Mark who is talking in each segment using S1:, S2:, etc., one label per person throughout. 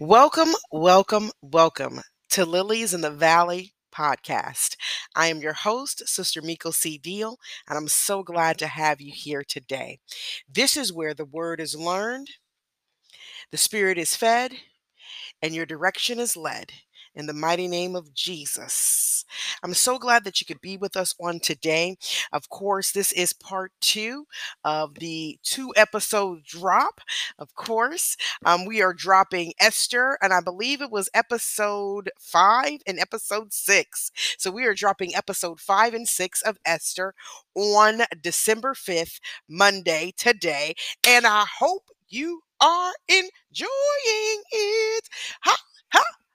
S1: Welcome, welcome, welcome to Lilies in the Valley podcast. I am your host, Sister Miko C. Deal, and I'm so glad to have you here today. This is where the word is learned, the spirit is fed, and your direction is led in the mighty name of Jesus. I'm so glad that you could be with us on today. Of course, this is part two of the two episode drop. Of course, um, we are dropping Esther, and I believe it was episode five and episode six. So we are dropping episode five and six of Esther on December 5th, Monday, today. And I hope you are enjoying it. Ha, ha, ha, ha.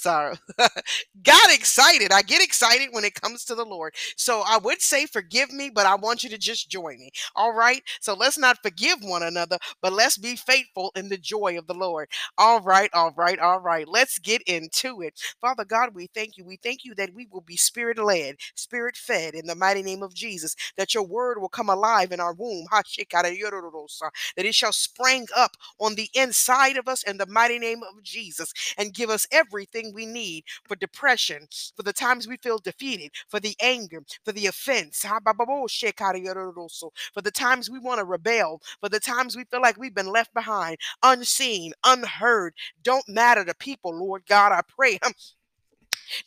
S1: Sorry. Got excited. I get excited when it comes to the Lord. So I would say forgive me, but I want you to just join me. All right. So let's not forgive one another, but let's be faithful in the joy of the Lord. All right. All right. All right. Let's get into it. Father God, we thank you. We thank you that we will be spirit led, spirit fed in the mighty name of Jesus, that your word will come alive in our womb, that it shall spring up on the inside of us in the mighty name of Jesus and give us everything we need for depression, for the times we feel defeated, for the anger, for the offense, for the times we want to rebel, for the times we feel like we've been left behind, unseen, unheard, don't matter to people, Lord God. I pray um,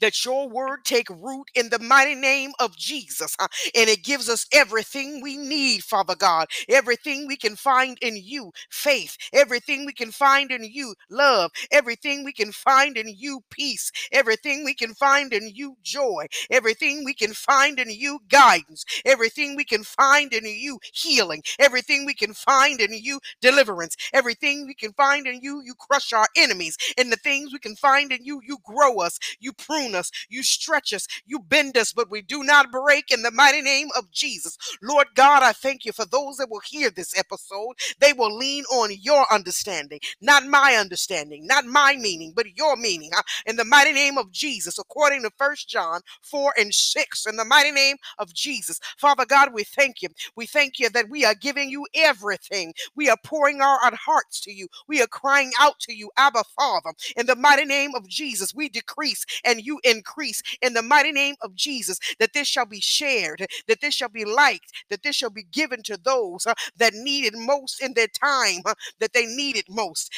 S1: that your word take root in the mighty name of Jesus. huh, And it gives us everything we need, Father God, everything we can find in you faith, everything we can find in you love, everything we can find in you peace, everything we can find in you joy, everything we can find in you guidance, everything we can find in you healing, everything we can find in you deliverance, everything we can find in you, you crush our enemies, and the things we can find in you, you grow us, you prune us, you stretch us, you bend us, but we do not break in the mighty name of Jesus. Lord God, I thank you for those that will hear this episode. They will lean on your understanding, not my understanding, not my meaning, but your meaning. In the mighty name of Jesus, according to First John 4 and 6, in the mighty name of Jesus. Father God, we thank you. We thank you that we are giving you everything. We are pouring our, our hearts to you. We are crying out to you, Abba Father. In the mighty name of Jesus, we decrease and you increase. In the mighty name of Jesus, that this shall be shared, that this shall be liked, that this shall be given to those uh, that need it most in their time, uh, that they need it most.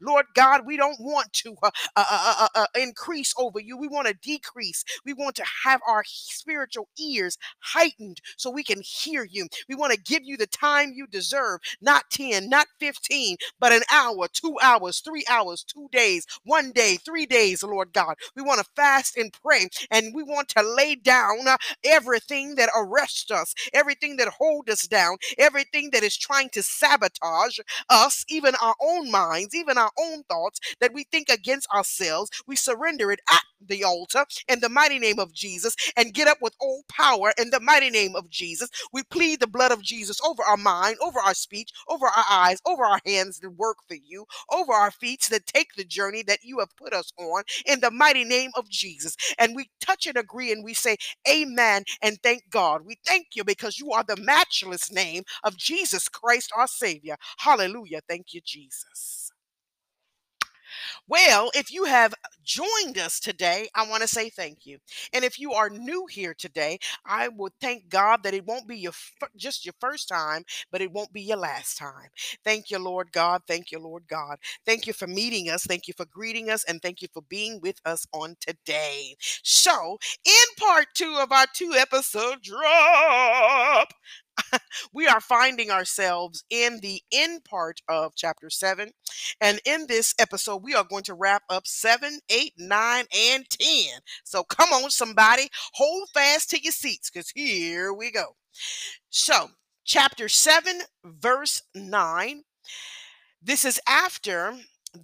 S1: Lord God, we don't want to uh, uh, uh, uh, increase over you. We want to decrease. We want to have our spiritual ears heightened so we can hear you. We want to give you the time you deserve, not 10, not 15, but an hour, two hours, three hours, two days, one day, three days, Lord God. We want to fast and pray, and we want to lay down uh, everything that arrests us, everything that holds us down, everything that is trying to sabotage us, even our own minds, even our own thoughts that we think against ourselves. We surrender it at the altar in the mighty name of Jesus and get up with all power in the mighty name of Jesus. We plead the blood of Jesus over our mind, over our speech, over our eyes, over our hands that work for you, over our feet that take the journey that you have put us on in the mighty name of Jesus. And we touch and agree and we say, Amen and thank God. We thank you because you are the matchless name of Jesus Christ, our Savior. Hallelujah. Thank you, Jesus. Well, if you have joined us today, I want to say thank you. And if you are new here today, I would thank God that it won't be your just your first time, but it won't be your last time. Thank you, Lord God. Thank you, Lord God. Thank you for meeting us. Thank you for greeting us. And thank you for being with us on today. So, in part two of our two episode drop, we are finding ourselves in the end part of chapter 7 and in this episode we are going to wrap up 7 8 9 and 10 so come on somebody hold fast to your seats because here we go. So chapter 7 verse 9 this is after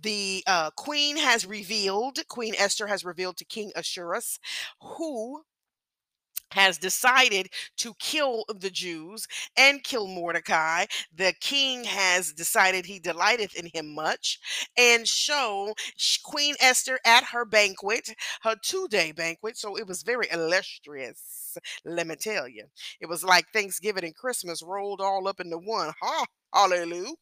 S1: the uh, queen has revealed queen esther has revealed to king assuerus who has decided to kill the Jews and kill Mordecai. The king has decided he delighteth in him much, and show Queen Esther at her banquet, her two day banquet. So it was very illustrious, let me tell you. It was like Thanksgiving and Christmas rolled all up into one. Ha! Hallelujah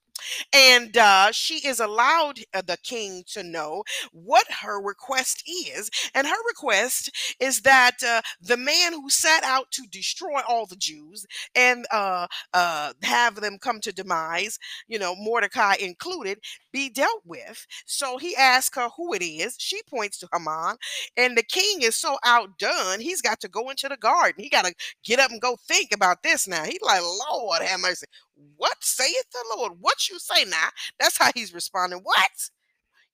S1: and uh, she is allowed uh, the king to know what her request is. And her request is that uh, the man who set out to destroy all the Jews and uh, uh, have them come to demise, you know, Mordecai included, be dealt with. So he asks her who it is. She points to Haman, and the king is so outdone, he's got to go into the garden. He got to get up and go think about this now. He's like, Lord have mercy. What saith the Lord? What you say now? That's how he's responding. What?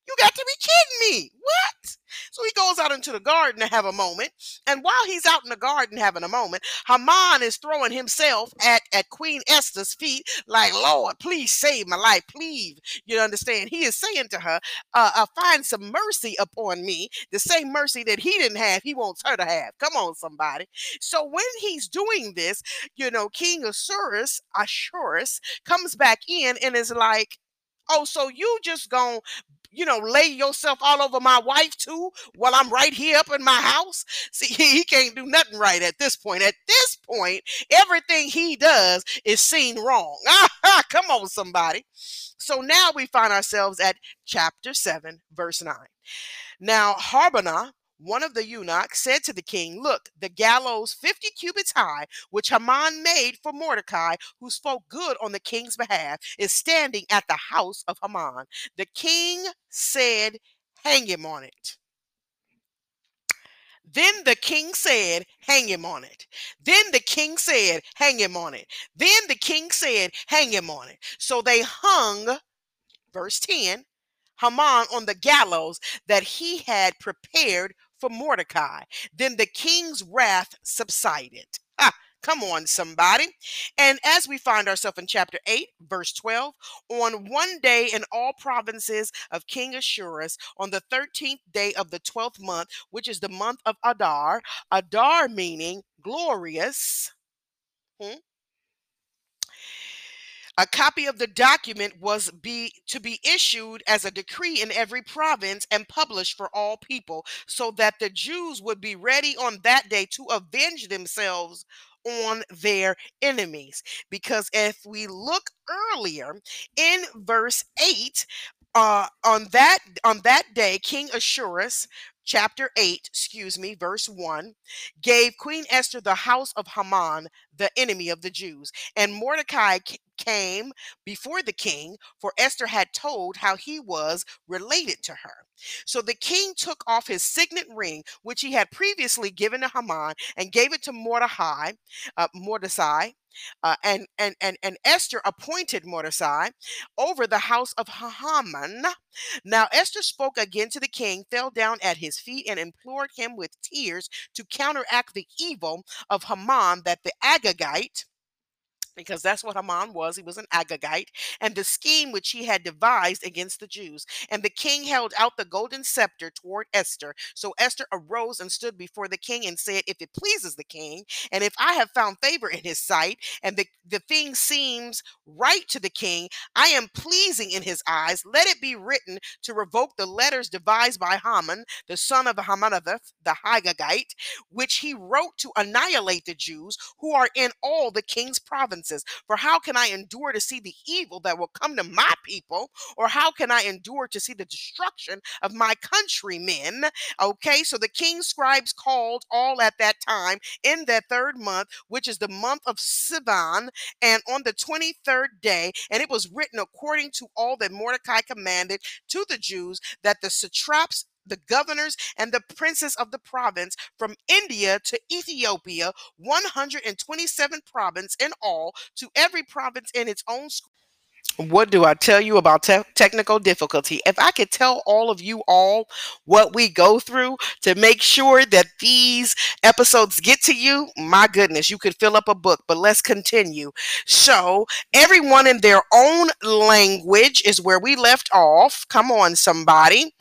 S1: You got to be kidding me. What? So he goes out into the garden to have a moment. And while he's out in the garden having a moment, Haman is throwing himself at, at Queen Esther's feet, like, Lord, please save my life. Please. You understand? He is saying to her, uh, uh, find some mercy upon me. The same mercy that he didn't have, he wants her to have. Come on, somebody. So when he's doing this, you know, King Ahasuerus, Ahasuerus comes back in and is like, Oh, so you just gonna you know, lay yourself all over my wife too while I'm right here up in my house. See, he can't do nothing right at this point. At this point, everything he does is seen wrong. Come on, somebody. So now we find ourselves at chapter 7, verse 9. Now, Harbonah one of the eunuchs said to the king, Look, the gallows 50 cubits high, which Haman made for Mordecai, who spoke good on the king's behalf, is standing at the house of Haman. The king said, Hang him on it. Then the king said, Hang him on it. Then the king said, Hang him on it. Then the king said, Hang him on it. So they hung, verse 10, Haman on the gallows that he had prepared for Mordecai. Then the king's wrath subsided. Ah, come on, somebody. And as we find ourselves in chapter 8, verse 12, on one day in all provinces of King Ahasuerus, on the 13th day of the 12th month, which is the month of Adar, Adar meaning glorious. Hmm? A copy of the document was be to be issued as a decree in every province and published for all people, so that the Jews would be ready on that day to avenge themselves on their enemies. Because if we look earlier in verse 8, uh, on that on that day, King Ahasuerus chapter 8, excuse me, verse 1, gave Queen Esther the house of Haman, the enemy of the Jews. And Mordecai came before the king, for Esther had told how he was related to her. So the king took off his signet ring, which he had previously given to Haman, and gave it to Mordecai, uh, Mordecai, uh, and, and, and, and Esther appointed Mordecai over the house of Haman. Now Esther spoke again to the king, fell down at his feet, and implored him with tears to counteract the evil of Haman that the Agagite because that's what Haman was. He was an Agagite, and the scheme which he had devised against the Jews. And the king held out the golden scepter toward Esther. So Esther arose and stood before the king and said, If it pleases the king, and if I have found favor in his sight, and the, the thing seems right to the king, I am pleasing in his eyes, let it be written to revoke the letters devised by Haman, the son of Hammedatha, the Agagite, which he wrote to annihilate the Jews who are in all the king's provinces for how can I endure to see the evil that will come to my people? Or how can I endure to see the destruction of my countrymen? Okay, so the king's scribes called all at that time in that third month, which is the month of Sivan, and on the 23rd day, and it was written according to all that Mordecai commanded to the Jews that the satraps the governors and the princes of the province from India to Ethiopia, 127 province in all, to every province in its own school. What do I tell you about te- technical difficulty? If I could tell all of you all what we go through to make sure that these episodes get to you, my goodness, you could fill up a book, but let's continue. So, everyone in their own language is where we left off. Come on, somebody.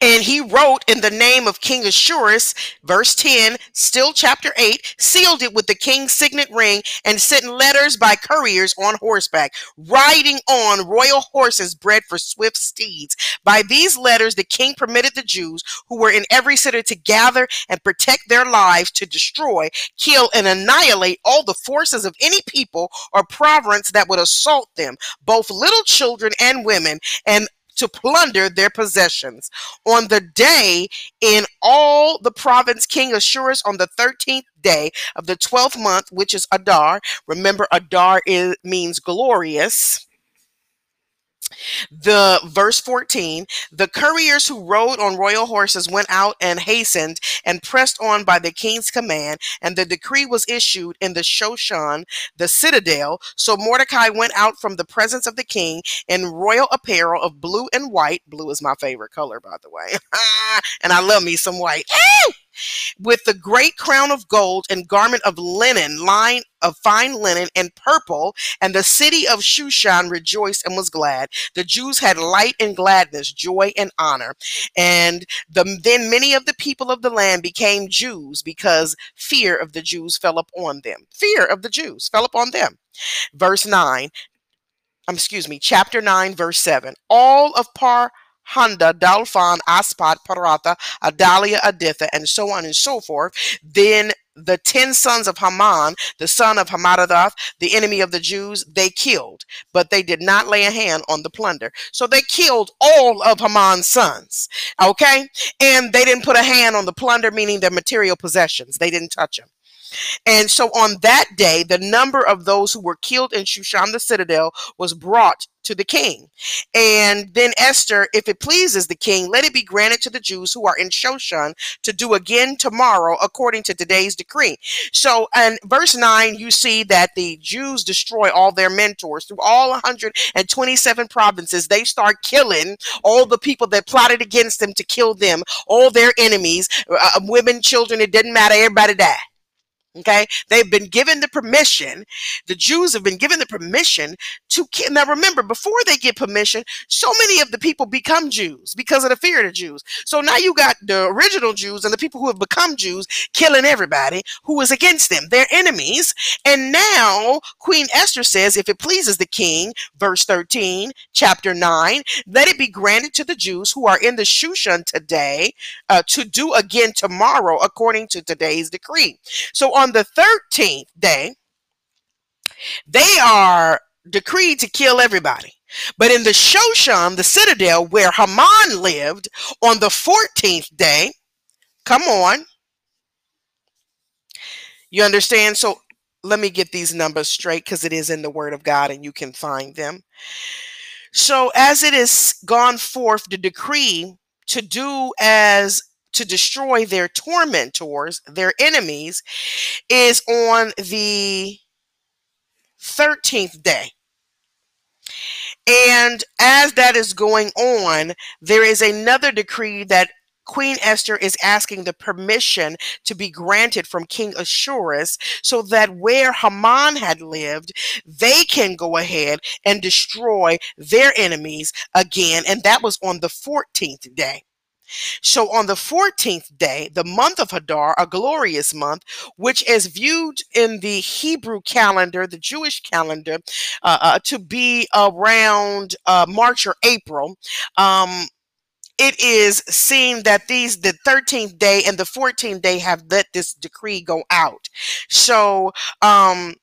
S1: And he wrote in the name of King Ahasuerus, verse 10, still chapter 8, sealed it with the king's signet ring and sent letters by couriers on horseback, riding on royal horses bred for swift steeds. By these letters, the king permitted the Jews who were in every city to gather and protect their lives to destroy, kill, and annihilate all the forces of any people or province that would assault them, both little children and women, and to plunder their possessions. On the day in all the province, King Ahasuerus on the 13th day of the 12th month, which is Adar. Remember, Adar is, means glorious the verse 14 the couriers who rode on royal horses went out and hastened and pressed on by the king's command and the decree was issued in the shoshan the citadel. So mordecai went out from the presence of the king in royal apparel of blue and white. Blue is my favorite color by the way. And i love me some white with the great crown of gold and garment of linen, line of fine linen and purple, and the city of Shushan rejoiced and was glad. The Jews had light and gladness, joy and honor. And the, then many of the people of the land became Jews because fear of the Jews fell upon them. Fear of the Jews fell upon them. Verse 9, um, excuse me, chapter 9, verse 7. All of Par Honda, Dalphon, Aspat, Paratha, Adalia, Aditha, and so on and so forth. Then the ten sons of Haman, the son of Hamadath, the enemy of the Jews, they killed, but they did not lay a hand on the plunder. So they killed all of Haman's sons. Okay? And they didn't put a hand on the plunder, meaning their material possessions. They didn't touch them. And so on that day, the number of those who were killed in Shushan the citadel was brought to the king. And then Esther, if it pleases the king, let it be granted to the Jews who are in Shoshan to do again tomorrow according to today's decree. So in verse 9, you see that the Jews destroy all their mentors through all 127 provinces. They start killing all the people that plotted against them to kill them, all their enemies, uh, women, children, it didn't matter, everybody died. Okay, they've been given the permission. The Jews have been given the permission to kill. Now, remember, before they get permission, so many of the people become Jews because of the fear of the Jews. So now you got the original Jews and the people who have become Jews killing everybody who is against them, their enemies. And now Queen Esther says, if it pleases the king, verse 13, chapter 9, let it be granted to the Jews who are in the Shushan today uh, to do again tomorrow according to today's decree. So on on the 13th day, they are decreed to kill everybody. But in the Shoshan, the citadel where Haman lived, on the 14th day, come on. You understand? So let me get these numbers straight because it is in the Word of God and you can find them. So, as it is gone forth the decree to do as to destroy their tormentors, their enemies, is on the 13th day. And as that is going on, there is another decree that Queen Esther is asking the permission to be granted from King Ahasuerus so that where Haman had lived, they can go ahead and destroy their enemies again. And that was on the 14th day. So on the 14th day, the month of Hadar, a glorious month, which is viewed in the Hebrew calendar, the Jewish calendar, uh, uh, to be around uh, March or April, um, it is seen that these the 13th day and the 14th day have let this decree go out. So um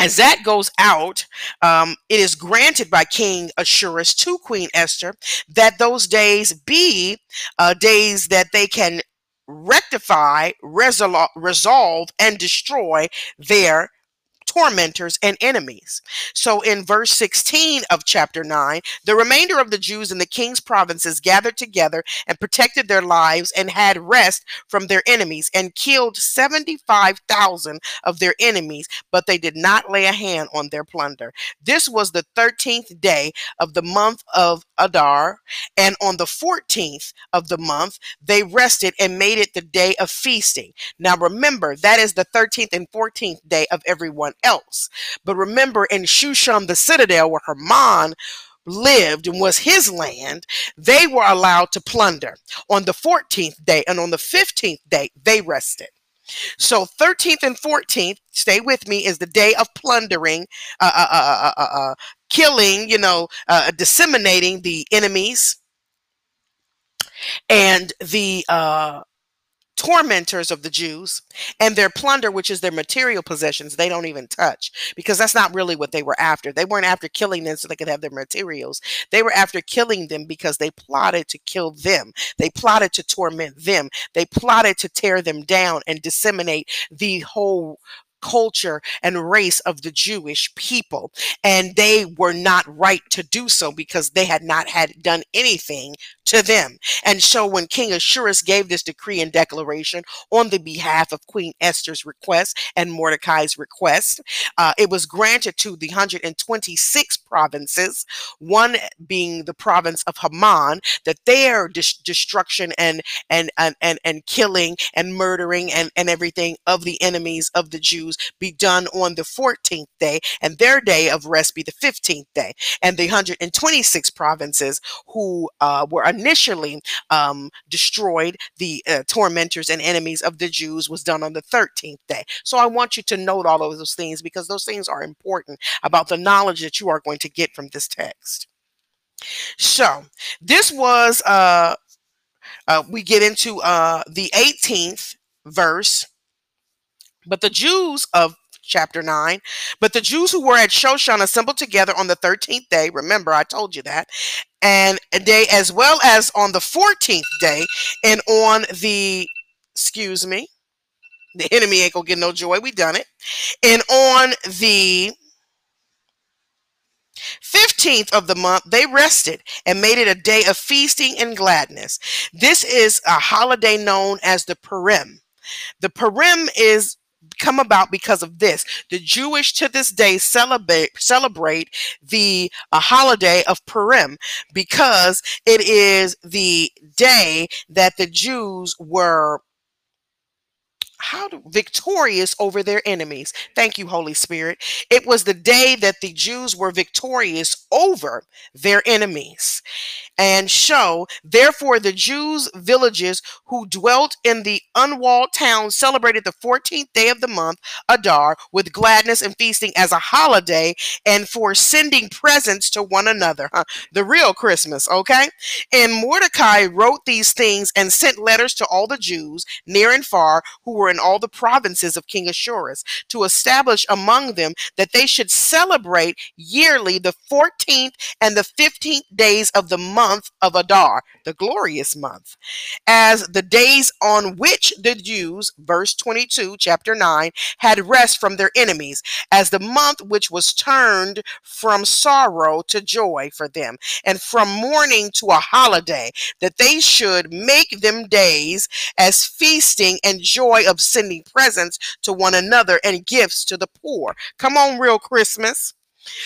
S1: as that goes out, um, it is granted by King Ahasuerus to Queen Esther that those days be uh, days that they can rectify, resol- resolve, and destroy their tormentors and enemies. So in verse 16 of chapter 9, the remainder of the Jews in the king's provinces gathered together and protected their lives and had rest from their enemies and killed 75,000 of their enemies, but they did not lay a hand on their plunder. This was the 13th day of the month of Adar, and on the 14th of the month, they rested and made it the day of feasting. Now remember, that is the 13th and 14th day of everyone else. But remember, in Shushan, the citadel, where Haman lived and was his land, they were allowed to plunder. On the 14th day and on the 15th day, they rested. So 13th and 14th, stay with me, is the day of plundering, uh, uh, uh, uh, killing, you know, uh disseminating the enemies and the tormentors of the Jews and their plunder, which is their material possessions, they don't even touch because that's not really what they were after. They weren't after killing them so they could have their materials. They were after killing them because they plotted to kill them. They plotted to torment them. They plotted to tear them down and disseminate the whole culture and race of the Jewish people. And they were not right to do so because they had not had done anything to them. And so when King Ahasuerus gave this decree and declaration on the behalf of Queen Esther's request and Mordecai's request, uh, it was granted to the 126 provinces, one being the province of Haman, that their destruction and, and, and, and, and killing and murdering and, and everything of the enemies of the Jews be done on the 14th day and their day of rest be the 15th day. And the 126 provinces who uh, were initially um, destroyed, the uh, tormentors and enemies of the Jews, was done on the 13th day. So I want you to note all of those things because those things are important about the knowledge that you are going to get from this text. So this was, uh, uh, we get into uh, the 18th verse. But the Jews of chapter 9. But the Jews who were at Shoshan assembled together on the 13th day. Remember, I told you that. And a day as well as on the 14th day and on the, excuse me, the enemy ain't gonna get no joy. We done it. And on the 15th of the month, they rested and made it a day of feasting and gladness. This is a holiday known as the Purim. The Purim is come about because of this. The Jewish to this day celebrate celebrate the uh, holiday of Purim because it is the day that the Jews were how to, victorious over their enemies. Thank you, Holy Spirit. It was the day that the Jews were victorious over their enemies and show. Therefore, the Jews' villages who dwelt in the unwalled towns celebrated the 14th day of the month, Adar, with gladness and feasting as a holiday and for sending presents to one another. Huh? The real Christmas, okay? And Mordecai wrote these things and sent letters to all the Jews, near and far, who were in all the provinces of King Ahasuerus, to establish among them that they should celebrate yearly the 14th and the 15th days of the month month of Adar, the glorious month, as the days on which the Jews, verse 22, chapter 9, had rest from their enemies, as the month which was turned from sorrow to joy for them, and from mourning to a holiday, that they should make them days as feasting and joy of sending presents to one another and gifts to the poor. Come on, real Christmas.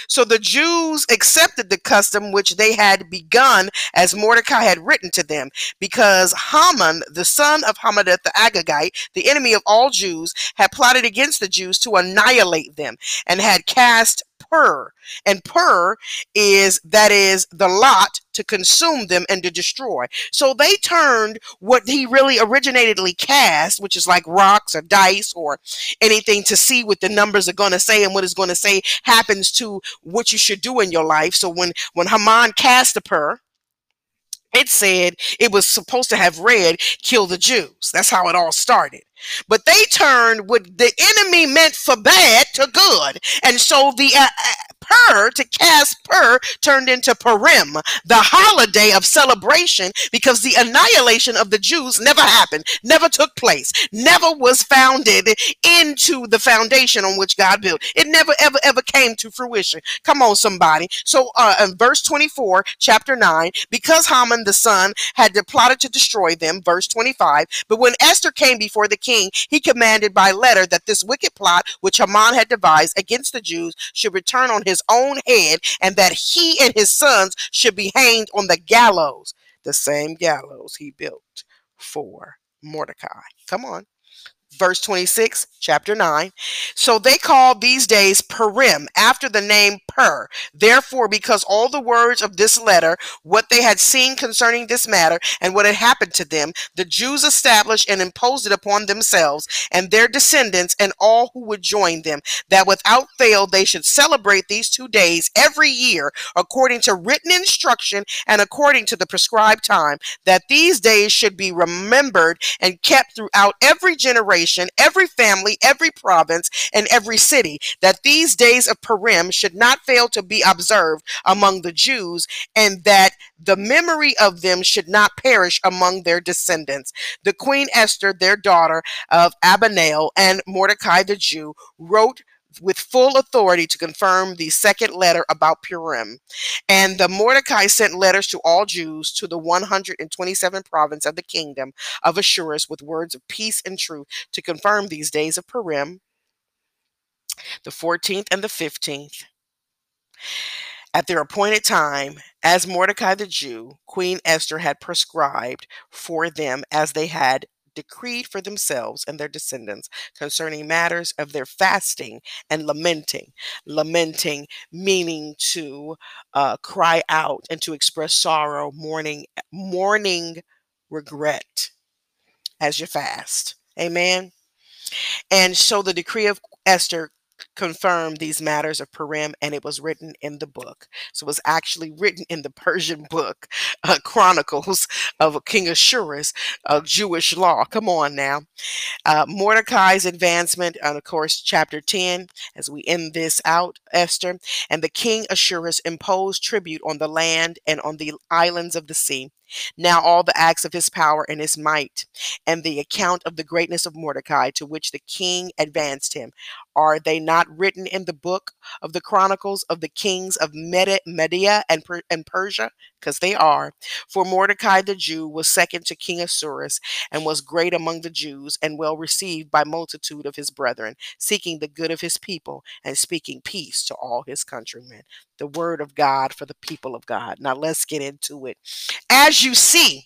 S1: So the Jews accepted the custom which they had begun as Mordecai had written to them, because Haman, the son of Hammedatha the Agagite, the enemy of all Jews, had plotted against the Jews to annihilate them and had cast pur. And pur is that is the lot to consume them and to destroy. So they turned what he really originatedly cast, which is like rocks or dice or anything to see what the numbers are going to say and what it's going to say happens to what you should do in your life. So when when Haman cast the pur, it said it was supposed to have read kill the Jews. That's how it all started. But they turned what the enemy meant for bad to good. And so the uh, uh pur to cast pur turned into Purim, the holiday of celebration, because the annihilation of the Jews never happened, never took place, never was founded into the foundation on which God built. It never, ever, ever came to fruition. Come on, somebody. So, uh, in verse 24, chapter 9, because Haman the son had plotted to destroy them, verse 25, but when Esther came before the king, he commanded by letter that this wicked plot which Haman had devised against the Jews should return on his own head, and that he and his sons should be hanged on the gallows, the same gallows he built for Mordecai. Come on. Verse 26, chapter 9. So they called these days Purim, after the name Pur. Therefore, because all the words of this letter, what they had seen concerning this matter, and what had happened to them, the Jews established and imposed it upon themselves and their descendants and all who would join them, that without fail they should celebrate these two days every year, according to written instruction and according to the prescribed time, that these days should be remembered and kept throughout every generation nation, every family, every province, and every city, that these days of Purim should not fail to be observed among the Jews, and that the memory of them should not perish among their descendants. The Queen Esther, their daughter of Abihail, and Mordecai the Jew, wrote with full authority to confirm the second letter about Purim. And the Mordecai sent letters to all Jews to the 127 province of the kingdom of Assuerus with words of peace and truth to confirm these days of Purim, the 14th and the 15th. At their appointed time, as Mordecai the Jew, Queen Esther had prescribed for them as they had decreed for themselves and their descendants concerning matters of their fasting and lamenting. Lamenting meaning to uh, cry out and to express sorrow, mourning, mourning regret as you fast. Amen. And so the decree of Esther confirmed these matters of Purim, and it was written in the book. So it was actually written in the Persian book, uh, Chronicles of King Assuerus of Jewish law. Come on now. Uh, Mordecai's advancement, and of course, chapter 10, as we end this out, Esther, and the king Assuerus imposed tribute on the land and on the islands of the sea. Now all the acts of his power and his might, and the account of the greatness of Mordecai to which the king advanced him, are they not written in the book of the chronicles of the kings of Media and, per- and Persia? Because they are. For Mordecai the Jew was second to King Assuerus, and was great among the Jews, and well received by multitude of his brethren, seeking the good of his people, and speaking peace to all his countrymen. The word of God for the people of God. Now let's get into it. As you see,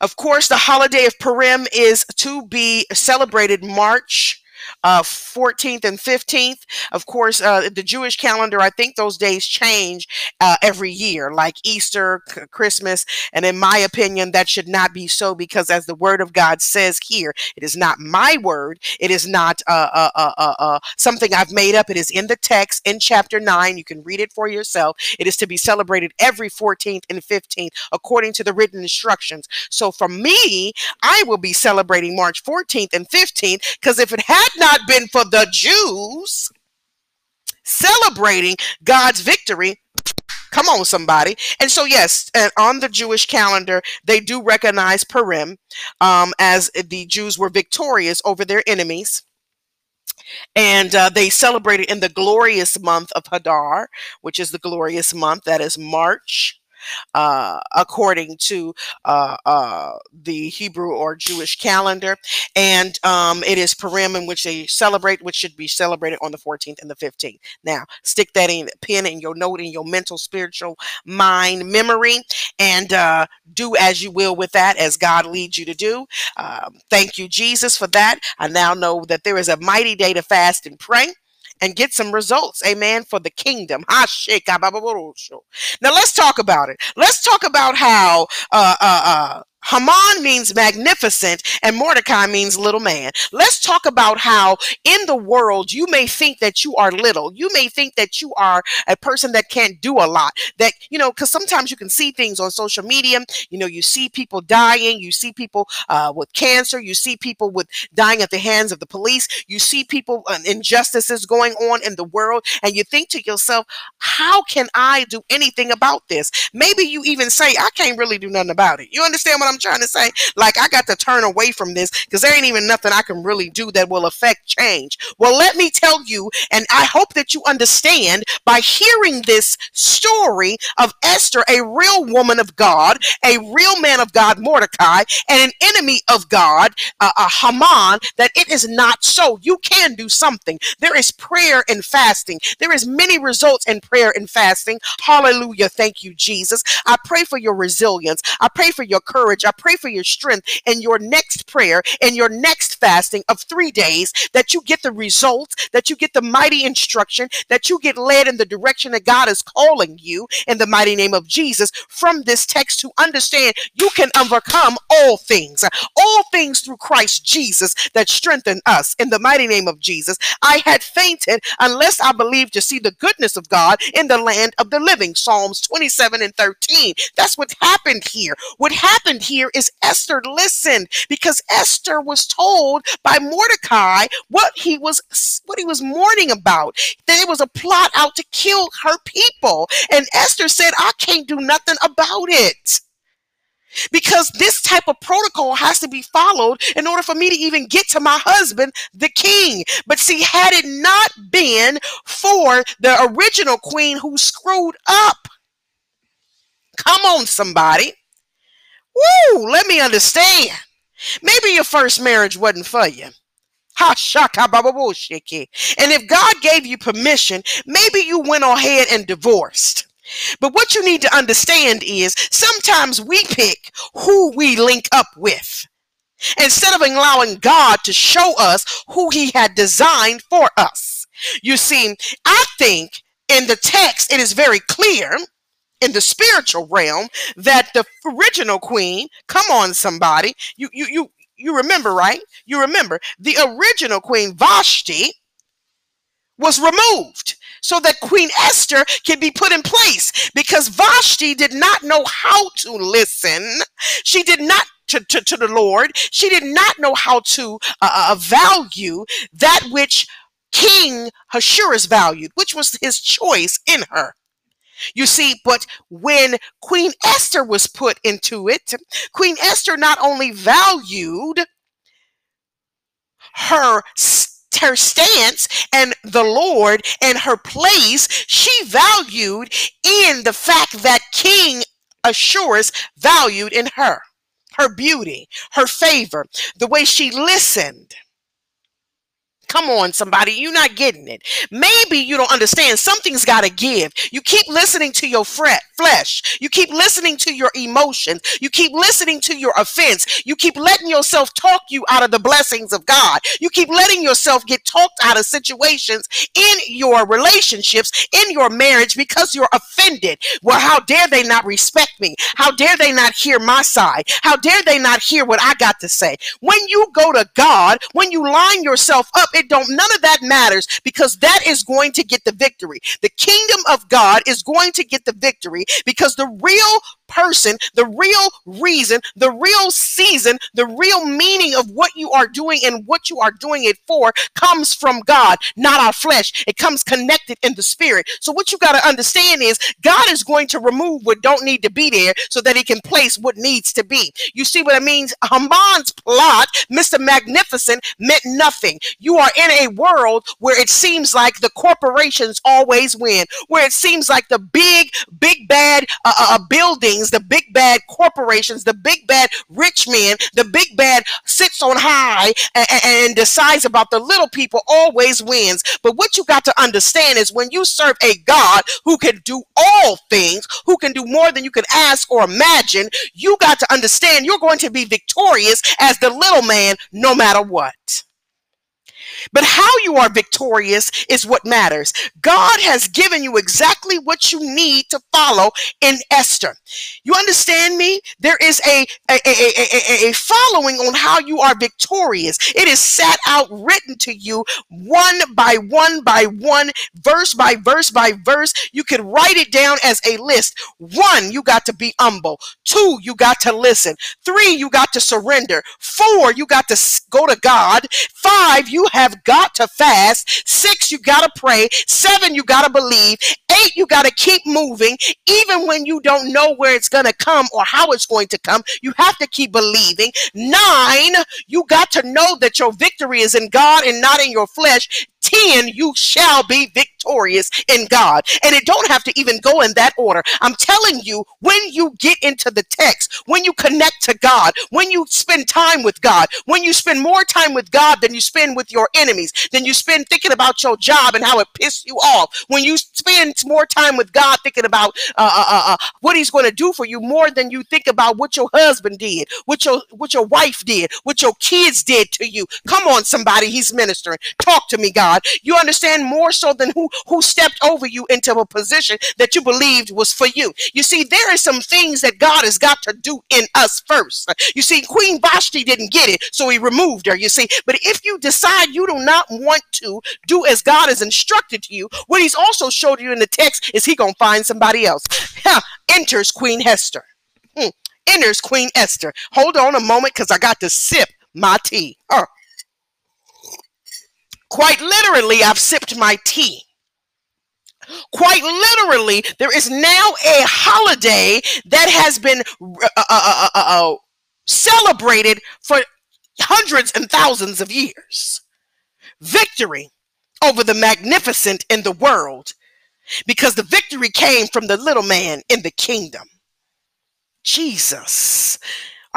S1: of course, the holiday of Purim is to be celebrated March uh, 14th and 15th. Of course, uh, the Jewish calendar, I think those days change uh, every year, like Easter, Christmas. And in my opinion, that should not be so because, as the word of God says here, it is not my word. It is not uh, uh, uh, something I've made up. It is in the text in chapter 9. You can read it for yourself. It is to be celebrated every 14th and 15th according to the written instructions. So for me, I will be celebrating March 14th and 15th because if it had not been for the Jews celebrating God's victory, Come on, somebody. And so, yes, and on the Jewish calendar, they do recognize Purim um, as the Jews were victorious over their enemies. And uh, they celebrated in the glorious month of Hadar, which is the glorious month that is March uh, according to uh, uh, the Hebrew or Jewish calendar. And um, it is Purim in which they celebrate, which should be celebrated on the 14th and the 15th. Now, stick that in pen in your note in your mental, spiritual mind memory and uh, do as you will with that as God leads you to do. Um, thank you, Jesus, for that. I now know that there is a mighty day to fast and pray and get some results, amen, for the kingdom. Now let's talk about it. Let's talk about how uh, uh, uh, Haman means magnificent and Mordecai means little man. Let's talk about how in the world you may think that you are little. You may think that you are a person that can't do a lot. That, you know, because sometimes you can see things on social media. You know, you see people dying, you see people uh, with cancer, you see people with dying at the hands of the police, you see people uh, injustices going on in the world, and you think to yourself, how can I do anything about this? Maybe you even say, I can't really do nothing about it. You understand what I'm I'm trying to say? Like, I got to turn away from this because there ain't even nothing I can really do that will affect change. Well, let me tell you, and I hope that you understand by hearing this story of Esther, a real woman of God, a real man of God, Mordecai, and an enemy of God, uh, uh, Haman, that it is not so. You can do something. There is prayer and fasting. There is many results in prayer and fasting. Hallelujah. Thank you, Jesus. I pray for your resilience. I pray for your courage. I pray for your strength in your next prayer and your next fasting of three days, that you get the results, that you get the mighty instruction, that you get led in the direction that God is calling you in the mighty name of Jesus from this text to understand you can overcome all things, all things through Christ Jesus that strengthen us in the mighty name of Jesus. I had fainted unless I believed to see the goodness of God in the land of the living. Psalms 27 and 13. That's what happened here. What happened here is Esther listened because Esther was told by Mordecai what he was what he was mourning about. That it was a plot out to kill her people. And Esther said, I can't do nothing about it because this type of protocol has to be followed in order for me to even get to my husband, the king. But see, had it not been for the original queen who screwed up, come on, somebody. Woo, let me understand. Maybe your first marriage wasn't for you. Ha shaka And if God gave you permission, maybe you went ahead and divorced. But what you need to understand is sometimes we pick who we link up with instead of allowing God to show us who He had designed for us. You see, I think in the text it is very clear in the spiritual realm that the original queen, come on somebody, you you you you remember, right? You remember the original queen Vashti was removed so that Queen Esther can be put in place because Vashti did not know how to listen. She did not to, to, to the Lord. She did not know how to uh, uh value that which King Ahasuerus valued, which was his choice in her. You see, but when Queen Esther was put into it, Queen Esther not only valued her her stance and the Lord and her place, she valued in the fact that King Ahasuerus valued in her, her beauty, her favor, the way she listened Come on, somebody, you're not getting it. Maybe you don't understand. Something's got to give. You keep listening to your fret, flesh. You keep listening to your emotions. You keep listening to your offense. You keep letting yourself talk you out of the blessings of God. You keep letting yourself get talked out of situations in your relationships, in your marriage, because you're offended. Well, how dare they not respect me? How dare they not hear my side? How dare they not hear what I got to say? When you go to God, when you line yourself up, it don't, none of that matters because that is going to get the victory. The kingdom of God is going to get the victory because the real person, the real reason, the real season, the real meaning of what you are doing and what you are doing it for comes from God, not our flesh. It comes connected in the spirit. So what you got to understand is God is going to remove what don't need to be there so that he can place what needs to be. You see what I mean? Haman's plot, Mr. Magnificent, meant nothing. You are in a world where it seems like the corporations always win, where it seems like the big, big bad uh, uh, uh building the big bad corporations, the big bad rich man, the big bad sits on high and, and decides about the little people always wins. But what you got to understand is when you serve a God who can do all things, who can do more than you can ask or imagine, you got to understand you're going to be victorious as the little man no matter what. But how you are victorious is what matters. God has given you exactly what you need to follow in Esther. You understand me? There is a, a, a, a, following on how you are victorious. It is set out written to you one by one by one, verse by verse by verse. You can write it down as a list. One, you got to be humble. Two, you got to listen. Three, you got to surrender. Four, you got to go to God. Five, you have got to fast. Six, you got to pray. Seven, you got to believe. Eight, you got to keep moving. Even when you don't know where it's going to come or how it's going to come, you have to keep believing. Nine, you got to know that your victory is in God and not in your flesh. 10, you shall be victorious in God. And it don't have to even go in that order. I'm telling you, when you get into the text, when you connect to God, when you spend time with God, when you spend more time with God than you spend with your enemies, than you spend thinking about your job and how it pissed you off, when you spend more time with God thinking about uh, uh, uh, uh what He's going to do for you more than you think about what your husband did, what your what your wife did, what your kids did to you. Come on, somebody, He's ministering. Talk to me, God. You understand more so than who who stepped over you into a position that you believed was for you. You see, there are some things that God has got to do in us first. You see, Queen Vashti didn't get it, so He removed her. You see, but if you decide you do not want to do as God has instructed to you, what He's also showed you in the text is He gonna find somebody else. Enters Queen Hester. Hmm. Enters Queen Esther. Hold on a moment, because I got to sip my tea. Uh. Quite literally, I've sipped my tea. Quite literally, there is now a holiday that has been uh uh uh, uh, uh, uh, celebrated for hundreds and thousands of years. Victory over the magnificent in the world, because the victory came from the little man in the kingdom. Jesus.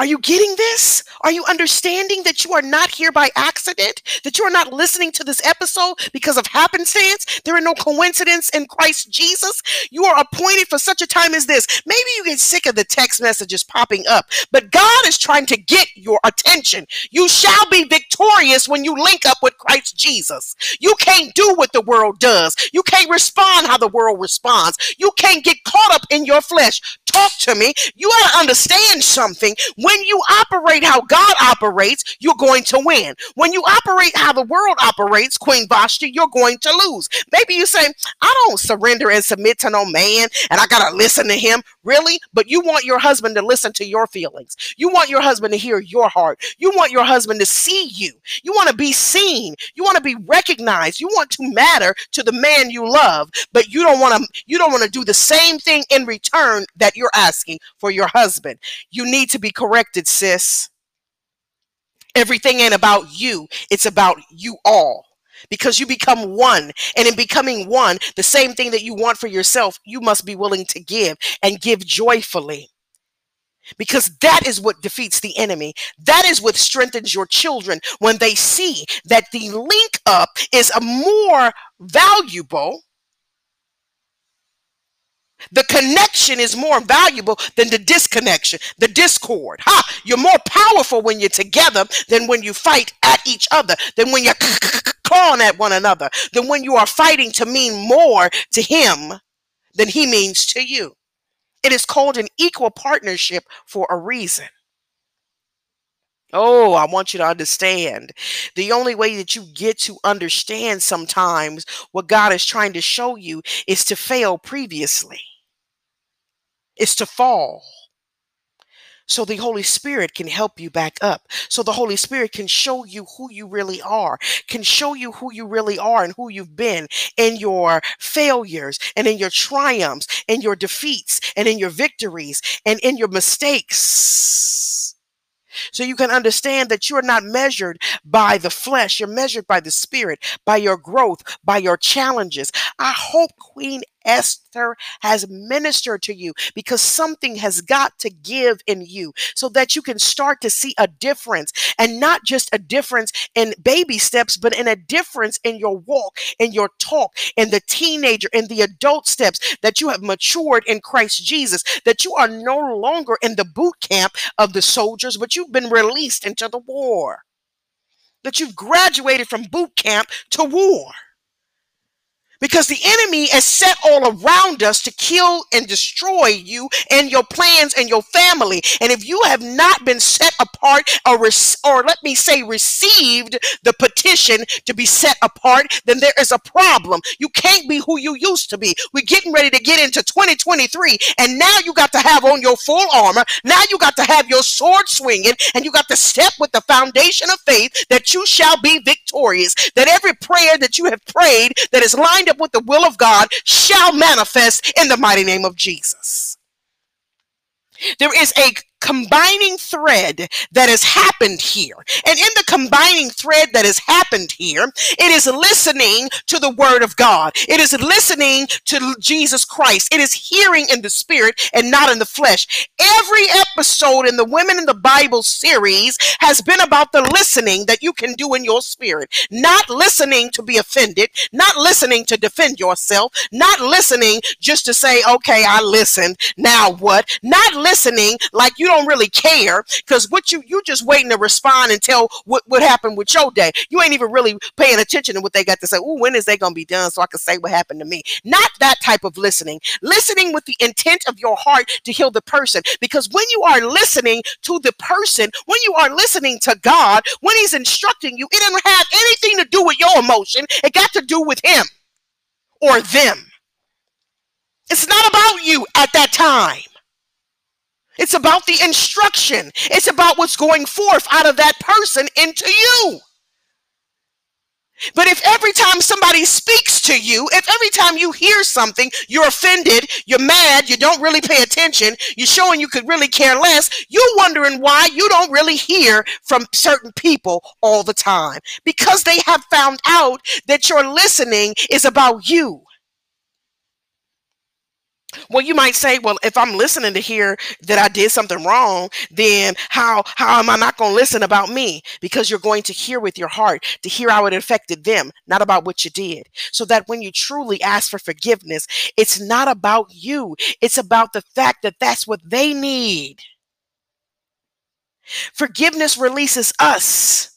S1: Are you getting this? Are you understanding that you are not here by accident? That you are not listening to this episode because of happenstance? There are no coincidence in Christ Jesus. You are appointed for such a time as this. Maybe you get sick of the text messages popping up, but God is trying to get your attention. You shall be victorious when you link up with Christ Jesus. You can't do what the world does. You can't respond how the world responds. You can't get caught up in your flesh. Talk to me. You got to understand something. When you operate how God operates, you're going to win. When you operate how the world operates, Queen Vashti, you're going to lose. Maybe you say, I don't surrender and submit to no man and I got to listen to him. Really? But you want your husband to listen to your feelings. You want your husband to hear your heart. You want your husband to see you. You want to be seen. You want to be recognized. You want to matter to the man you love, but you don't want to you don't want to do the same thing in return that you're asking for your husband. You need to be corrected, sis. Everything ain't about you, it's about you all. Because you become one. And in becoming one, the same thing that you want for yourself, you must be willing to give and give joyfully. Because that is what defeats the enemy. That is what strengthens your children when they see that the link up is a more valuable the connection is more valuable than the disconnection, the discord. Ha! You're more powerful when you're together than when you fight at each other, than when you're clawing at one another, than when you are fighting to mean more to him than he means to you. It is called an equal partnership for a reason. Oh, I want you to understand. The only way that you get to understand sometimes what God is trying to show you is to fail previously is to fall so the Holy Spirit can help you back up. So the Holy Spirit can show you who you really are, can show you who you really are and who you've been in your failures and in your triumphs, and your defeats and in your victories and in your mistakes. So you can understand that you are not measured by the flesh, you're measured by the spirit, by your growth, by your challenges. I hope Queen Esther has ministered to you because something has got to give in you so that you can start to see a difference and not just a difference in baby steps, but in a difference in your walk, in your talk, in the teenager, in the adult steps that you have matured in Christ Jesus, that you are no longer in the boot camp of the soldiers, but you've been released into the war, that you've graduated from boot camp to war because the enemy is set all around us to kill and destroy you and your plans and your family. And if you have not been set apart or, or let me say received the petition to be set apart, then there is a problem. You can't be who you used to be. We're getting ready to get into 2023 and now you got to have on your full armor. Now you got to have your sword swinging and you got to step with the foundation of faith that you shall be victorious. That every prayer that you have prayed that is lined up with the will of God shall manifest in the mighty name of Jesus. There is a combining thread that has happened here. And in the combining thread that has happened here, it is listening to the word of God. It is listening to Jesus Christ. It is hearing in the spirit and not in the flesh. Every episode in the Women in the Bible series has been about the listening that you can do in your spirit, not listening to be offended, not listening to defend yourself, not listening just to say, okay, I listened. Now what? Not listening like you don't really care because what you you just waiting to respond and tell what, what happened with your day. You ain't even really paying attention to what they got to say. Oh, when is they gonna be done so I can say what happened to me? Not that type of listening. Listening with the intent of your heart to heal the person. Because when you are listening to the person, when you are listening to God, when He's instructing you, it doesn't have anything to do with your emotion. It got to do with Him or them. It's not about you at that time. It's about the instruction. It's about what's going forth out of that person into you. But if every time somebody speaks to you, if every time you hear something, you're offended, you're mad, you don't really pay attention, you're showing you could really care less, you're wondering why you don't really hear from certain people all the time. Because they have found out that your listening is about you. Well, you might say, well, if I'm listening to hear that I did something wrong, then how how am I not going to listen about me? Because you're going to hear with your heart to hear how it affected them, not about what you did. So that when you truly ask for forgiveness, it's not about you. It's about the fact that that's what they need. Forgiveness releases us.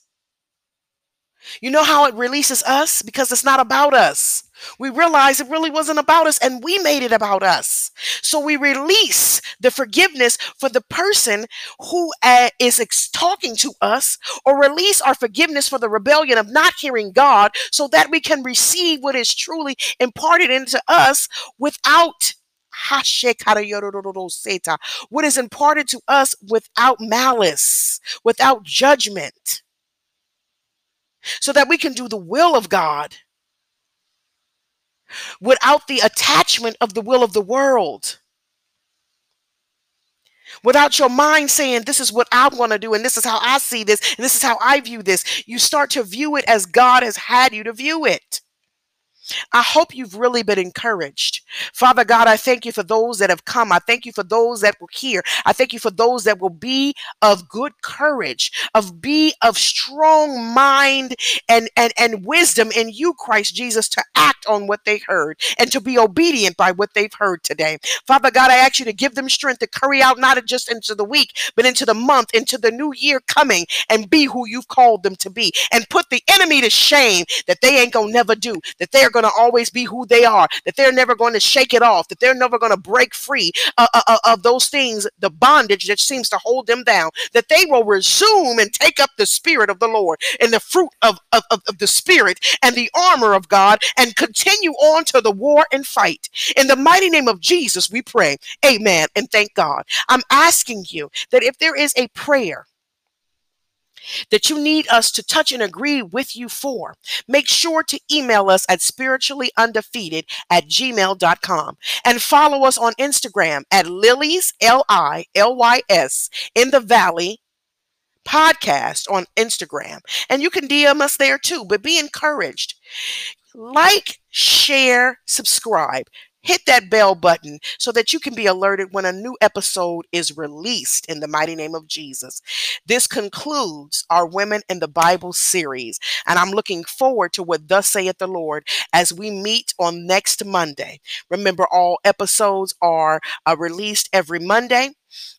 S1: You know how it releases us? Because it's not about us. We realize it really wasn't about us and we made it about us. So we release the forgiveness for the person who uh, is ex- talking to us or release our forgiveness for the rebellion of not hearing God so that we can receive what is truly imparted into us without what is imparted to us without malice, without judgment, so that we can do the will of God without the attachment of the will of the world. Without your mind saying, This is what I'm going to do, and this is how I see this, and this is how I view this, you start to view it as God has had you to view it. I hope you've really been encouraged. Father God, I thank you for those that have come. I thank you for those that will hear. I thank you for those that will be of good courage, of be of strong mind and, and, and wisdom in you, Christ Jesus, to act on what they heard and to be obedient by what they've heard today. Father God, I ask you to give them strength to carry out not just into the week, but into the month, into the new year coming and be who you've called them to be and put the enemy to shame that they ain't gonna never do, that they're going to always be who they are, that they're never going to shake it off, that they're never going to break free uh, uh, uh, of those things, the bondage that seems to hold them down, that they will resume and take up the spirit of the Lord and the fruit of, of, of the spirit and the armor of God and continue on to the war and fight. In the mighty name of Jesus, we pray. Amen. And thank God. I'm asking you that if there is a prayer, that you need us to touch and agree with you for, make sure to email us at spirituallyundefeated at gmail.com and follow us on Instagram at Lilies, L I L Y S, in the Valley podcast on Instagram. And you can DM us there too, but be encouraged. Like, share, subscribe hit that bell button so that you can be alerted when a new episode is released in the mighty name of Jesus. This concludes our Women in the Bible series, and I'm looking forward to what thus saith the Lord as we meet on next Monday. Remember, all episodes are uh, released every Monday.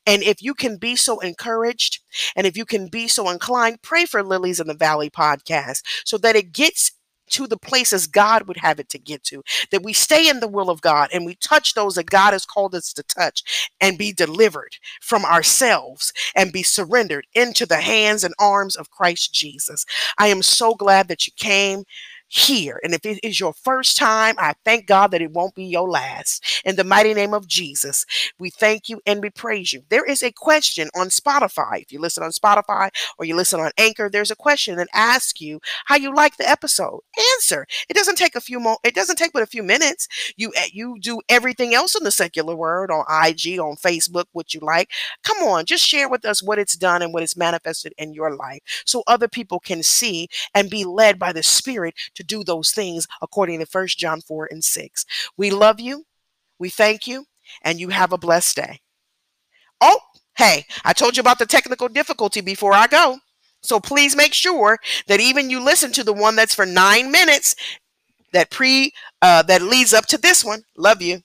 S1: And if you can be so encouraged and if you can be so inclined, pray for Lilies in the Valley podcast so that it gets to the places God would have it to get to, that we stay in the will of God and we touch those that God has called us to touch and be delivered from ourselves and be surrendered into the hands and arms of Christ Jesus. I am so glad that you came here. And if it is your first time, I thank God that it won't be your last. In the mighty name of Jesus, we thank you and we praise you. There is a question on Spotify. If you listen on Spotify or you listen on Anchor, there's a question that asks you how you like the episode. Answer. It doesn't take a few mo- it doesn't take but a few minutes. You eh, you do everything else in the secular word on IG, on Facebook, what you like. Come on, just share with us what it's done and what it's manifested in your life so other people can see and be led by the Spirit to do those things according to First John 4 and 6. We love you. We thank you. And you have a blessed day. Oh, hey, I told you about the technical difficulty before I go. So please make sure that even you listen to the one that's for nine minutes that pre uh, that leads up to this one. Love you.